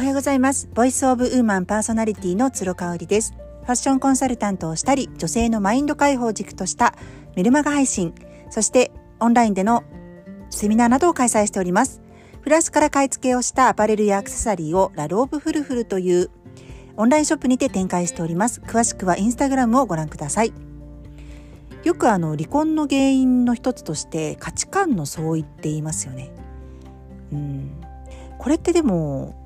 はようございます。 Voice of Woman パーソナリティの鶴香織です。ファッションコンサルタントをしたり、女性のマインド解放軸としたメルマガ配信、そしてオンラインでのセミナーなどを開催しております。フランスから買い付けをしたアパレルやアクセサリーをラローブフルフルというオンラインショップにて展開しております。詳しくはインスタグラムをご覧ください。よくあの離婚の原因の一つとして価値観の相違って言いますよね。うん、これってでも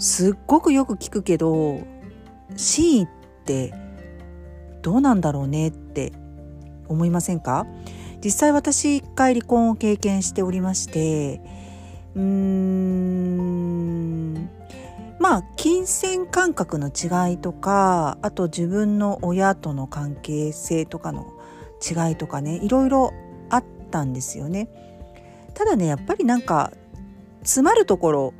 すっごくよく聞くけど真意ってどうなんだろうねって思いませんか？実際私一回離婚を経験しておりましてうーんまあ金銭感覚の違いとかあと自分の親との関係性とかの違いとかねいろいろあったんですよね。ただねやっぱりなんか詰まるところ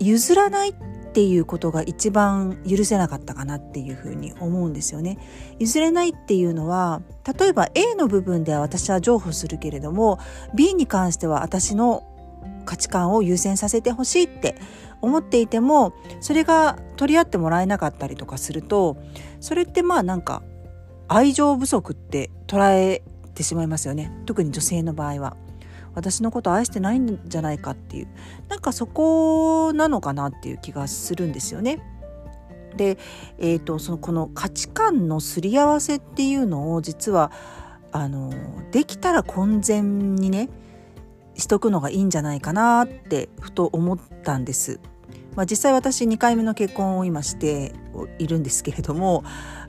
譲らないっていうことが一番許せなかったかなっていうふうに思うんですよね。譲れないっていうのは例えば A の部分では私は譲歩するけれども B に関しては私の価値観を優先させてほしいって思っていてもそれが取り合ってもらえなかったりとかするとそれってまあなんか愛情不足って捉えてしまいますよね特に女性の場合は。私のこと愛してないんじゃないかっていうなんかそこなのかなっていう気がするんですよね。で、えーと、そのこの価値観のすり合わせっていうのを実はあのできたら婚前にねしとくのがいいんじゃないかなってふと思ったんです。まあ、実際私2回目の結婚を今しているんですけれども、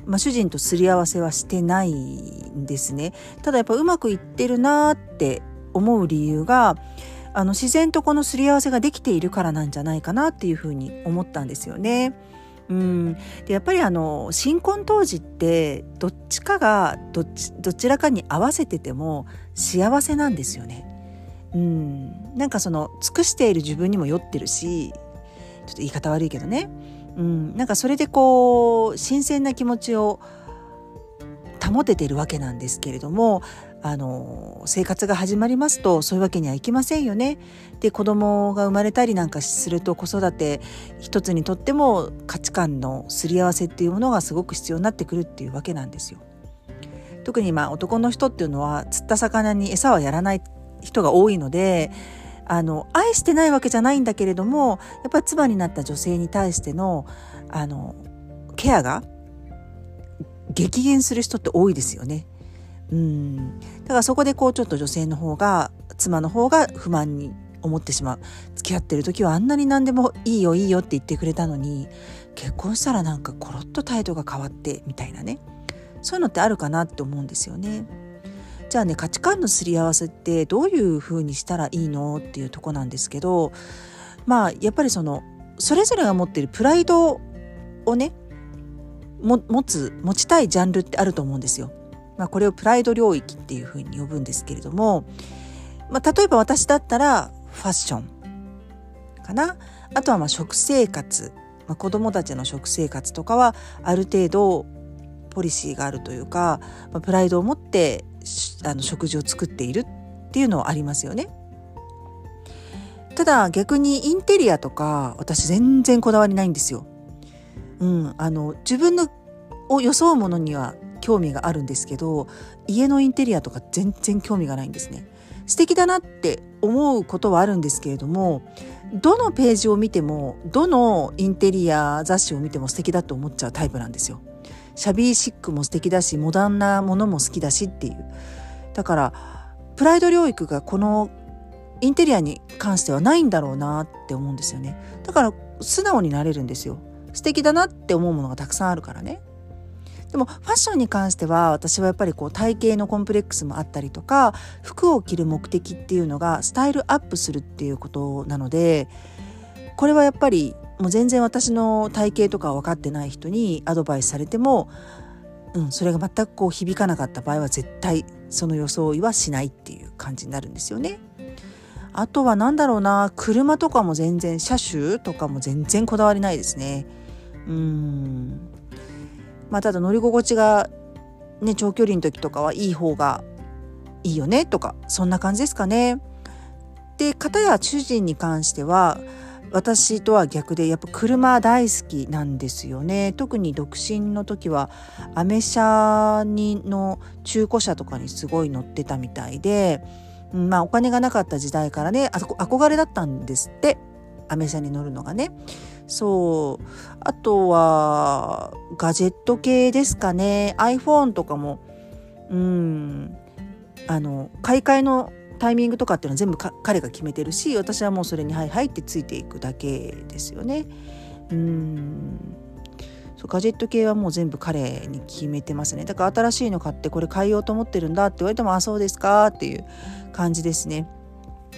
まあ、主人とすり合わせはしてないんですね。ただやっぱうまくいってるなって思う理由があの自然とこのすり合わせができているからなんじゃないかなっていうふうに思ったんですよね。うん、でやっぱりあの新婚当時ってどっちかがどっちどちらかに合わせてても幸せなんですよね。うん、なんかその尽くしている自分にも酔ってるしちょっと言い方悪いけどね、うん、なんかそれでこう新鮮な気持ちを保ててるわけなんですけれどもあの生活が始まりますとそういうわけにはいきませんよね。で子供が生まれたりなんかすると子育て一つにとっても価値観のすり合わせっていうものがすごく必要になってくるっていうわけなんですよ。特にまあ男の人っていうのは釣った魚に餌はやらない人が多いのであの愛してないわけじゃないんだけれどもやっぱり妻になった女性に対してのあのケアが激減する人って多いですよね。うんだからそこでこうちょっと女性の方が妻の方が不満に思ってしまう付き合ってる時はあんなに何でもいいよいいよって言ってくれたのに結婚したらなんかコロッと態度が変わってみたいなねそういうのってあるかなって思うんですよね。じゃあね価値観のすり合わせってどういうふうにしたらいいのっていうとこなんですけどまあやっぱりそのそれぞれが持ってるプライドをね持つ持ちたいジャンルってあると思うんですよ。まあ、これをプライド領域っていうふうに呼ぶんですけれども、まあ、例えば私だったらファッションかなあとはまあ食生活、まあ、子どもたちの食生活とかはある程度ポリシーがあるというか、まあ、プライドを持ってあの食事を作っているっていうのはありますよね。ただ逆にインテリアとか私全然こだわりないんですよ。うん、あの自分のを装うものには興味があるんですけど家のインテリアとか全然興味がないんですね。素敵だなって思うことはあるんですけれどもどのページを見てもどのインテリア雑誌を見ても素敵だと思っちゃうタイプなんですよ。シャビーシックも素敵だしモダンなものも好きだしっていうだからプライド領域がこのインテリアに関してはないんだろうなって思うんですよねだから素直になれるんですよ素敵だなって思うものがたくさんあるからねでもファッションに関しては私はやっぱりこう体型のコンプレックスもあったりとか服を着る目的っていうのがスタイルアップするっていうことなのでこれはやっぱりもう全然私の体型とか分かってない人にアドバイスされても、うん、それが全くこう響かなかった場合は絶対その装いはしないっていう感じになるんですよね。あとは何だろうな車とかも全然車種とかも全然こだわりないですね。うん。まあ、ただ乗り心地が、ね、長距離の時とかはいい方がいいよねとかそんな感じですかね。で片や主人に関しては私とは逆でやっぱ車大好きなんですよね。特に独身の時はアメ車にの中古車とかにすごい乗ってたみたいで、まあお金がなかった時代からね憧れだったんですって。アメ車に乗るのがね。そう。あとはガジェット系ですかね。iPhone とかも。うん。あの買い替えのタイミングとかっていうのは全部彼が決めてるし私はもうそれに「はいはい」ってついていくだけですよね。うん。そうガジェット系はもう全部彼に決めてますね。だから新しいの買ってこれ変えようと思ってるんだって言われても「あそうですか」っていう感じですね。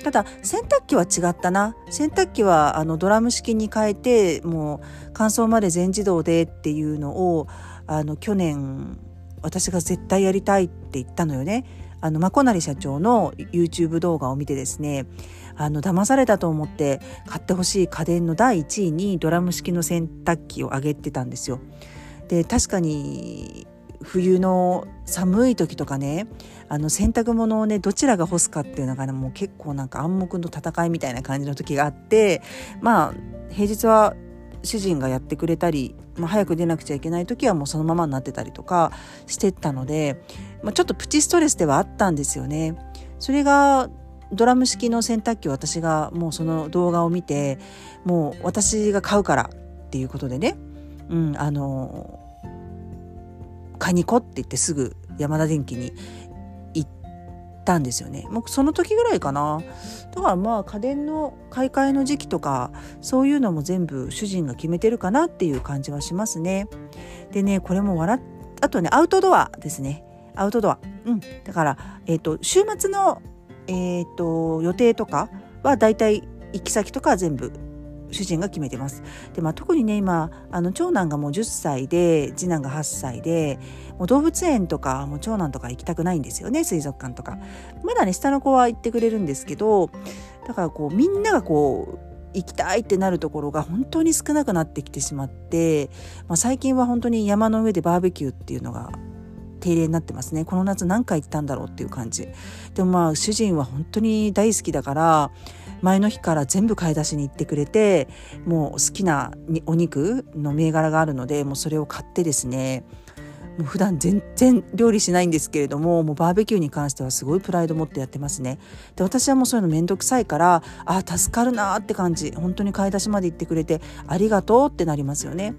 ただ洗濯機は違ったな洗濯機はあのドラム式に変えてもう乾燥まで全自動でっていうのをあの去年私が絶対やりたいって言ったのよね。あの、まこなり社長の YouTube 動画を見てですね、あの、騙されたと思って買ってほしい家電の第1位にドラム式の洗濯機を上げてたんですよ。で、確かに冬の寒い時とかねあの洗濯物をねどちらが干すかっていうのがねもう結構なんか暗黙の戦いみたいな感じの時があってまあ平日は主人がやってくれたり、まあ、早く出なくちゃいけない時はもうそのままになってたりとかしてたので、まあ、ちょっとプチストレスではあったんですよね。それがドラム式の洗濯機を私がもうその動画を見てもう私が買うからっていうことでね、うん、あの買いに行こうって言ってすぐ山田電機に行ったんですよね。もうその時ぐらいかな。だからまあ家電の買い替えの時期とかそういうのも全部主人が決めてるかなっていう感じはしますね。でねこれも笑っあとねアウトドアですね。アウトドア。うん。だから、えっ、ー、と週末の、えっ、ー、と予定とかはだいたい行き先とかは全部主人が決めてます。で、まあ、特にね今あの長男がもう10歳で次男が8歳でもう動物園とかもう長男とか行きたくないんですよね水族館とか。まだね下の子は行ってくれるんですけどだからこうみんながこう行きたいってなるところが本当に少なくなってきてしまって、まあ、最近は本当に山の上でバーベキューっていうのが定例になってますねこの夏何回行ったんだろうっていう感じでもまあ主人は本当に大好きだから前の日から全部買い出しに行ってくれてもう好きなお肉の銘柄があるのでもうそれを買ってですねもう普段全然料理しないんですけれどももうバーベキューに関してはすごいプライド持ってやってますね。で私はもうそういうの面倒くさいからあ助かるなって感じ本当に買い出しまで行ってくれてありがとうってなりますよね。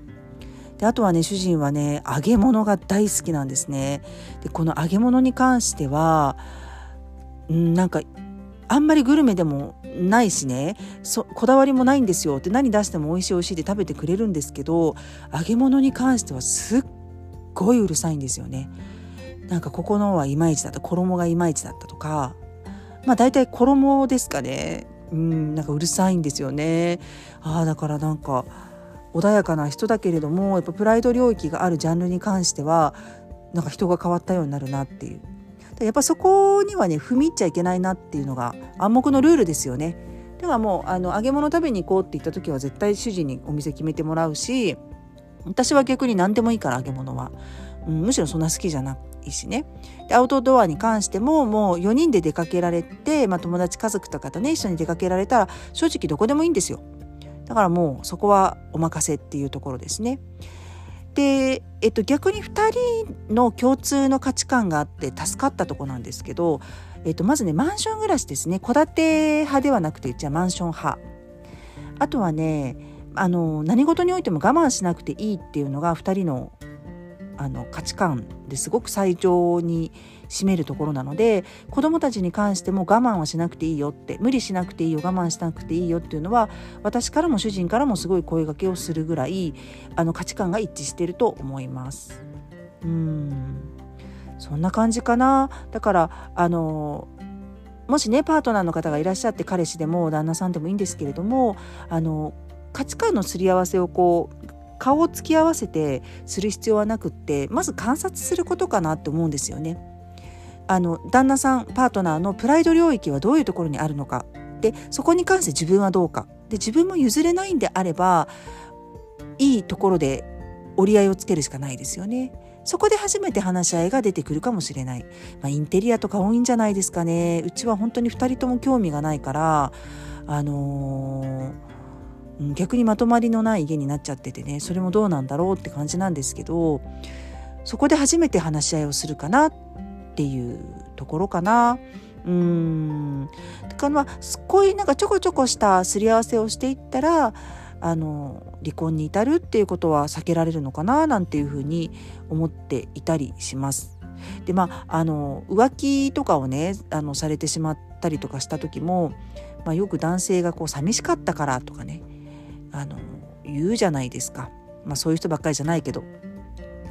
であとはね主人はね揚げ物が大好きなんですね。でこの揚げ物に関してはんなんかあんまりグルメでもないしねそこだわりもないんですよって何出しても美味しい美味しいで食べてくれるんですけど揚げ物に関してはすっごいうるさいんですよね。なんかここのはいまいちだった衣がいまいちだったとかまあ大体衣ですかねうんなんかうるさいんですよね。ああだからなんか穏やかな人だけれどもやっぱプライド領域があるジャンルに関してはなんか人が変わったようになるなっていうやっぱそこにはね踏み入っちゃいけないなっていうのが暗黙のルールですよね。だからもうあの揚げ物食べに行こうって言った時は絶対主人にお店決めてもらうし私は逆に何でもいいから揚げ物は、うん、むしろそんな好きじゃないしねでアウトドアに関してももう4人で出かけられて、まあ、友達家族とかとね一緒に出かけられたら正直どこでもいいんですよだからもうそこはお任せっていうところですね。で、えっと、逆に2人の共通の価値観があって助かったとこなんですけど、えっと、まずねマンション暮らしですね。戸建て派ではなくてじゃあマンション派。あとはねあの何事においても我慢しなくていいっていうのが2人のあの価値観ですごく最上に占めるところなので子どもたちに関しても我慢はしなくていいよって無理しなくていいよ我慢しなくていいよっていうのは私からも主人からもすごい声がけをするぐらいあの価値観が一致してると思います。うんそんな感じかなだからあのもしねパートナーの方がいらっしゃって彼氏でも旦那さんでもいいんですけれどもあの価値観のすり合わせをこう顔を突き合わせてする必要はなくってまず観察することかなって思うんですよね。あの旦那さんパートナーのプライド領域はどういうところにあるのかでそこに関して自分はどうかで自分も譲れないんであればいいところで折り合いをつけるしかないですよね。そこで初めて話し合いが出てくるかもしれない。まあ、インテリアとか多いんじゃないですかね。うちは本当に2人とも興味がないから、あのー、逆にまとまりのない家になっちゃっててねそれもどうなんだろうって感じなんですけどそこで初めて話し合いをするかなっていうところかな。うんだからまあこういうなんかちょこちょこしたすり合わせをしていったらあの離婚に至るっていうことは避けられるのかななんていうふうに思っていたりします。でまああの浮気とかをねあのされてしまったりとかした時も、まあ、よく男性がこう寂しかったからとかねあの言うじゃないですか、まあ、そういう人ばっかりじゃないけど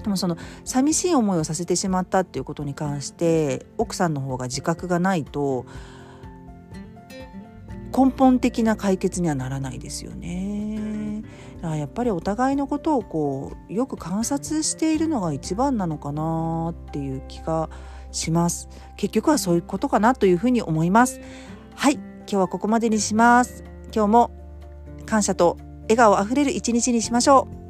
でもその寂しい思いをさせてしまったっていうことに関して奥さんの方が自覚がないと根本的な解決にはならないですよね。やっぱりお互いのことをこうよく観察しているのが一番なのかなっていう気がします。結局はそういうことかなというふうに思います。はい、今日はここまでにします。今日も感謝と笑顔あふれる一日にしましょう。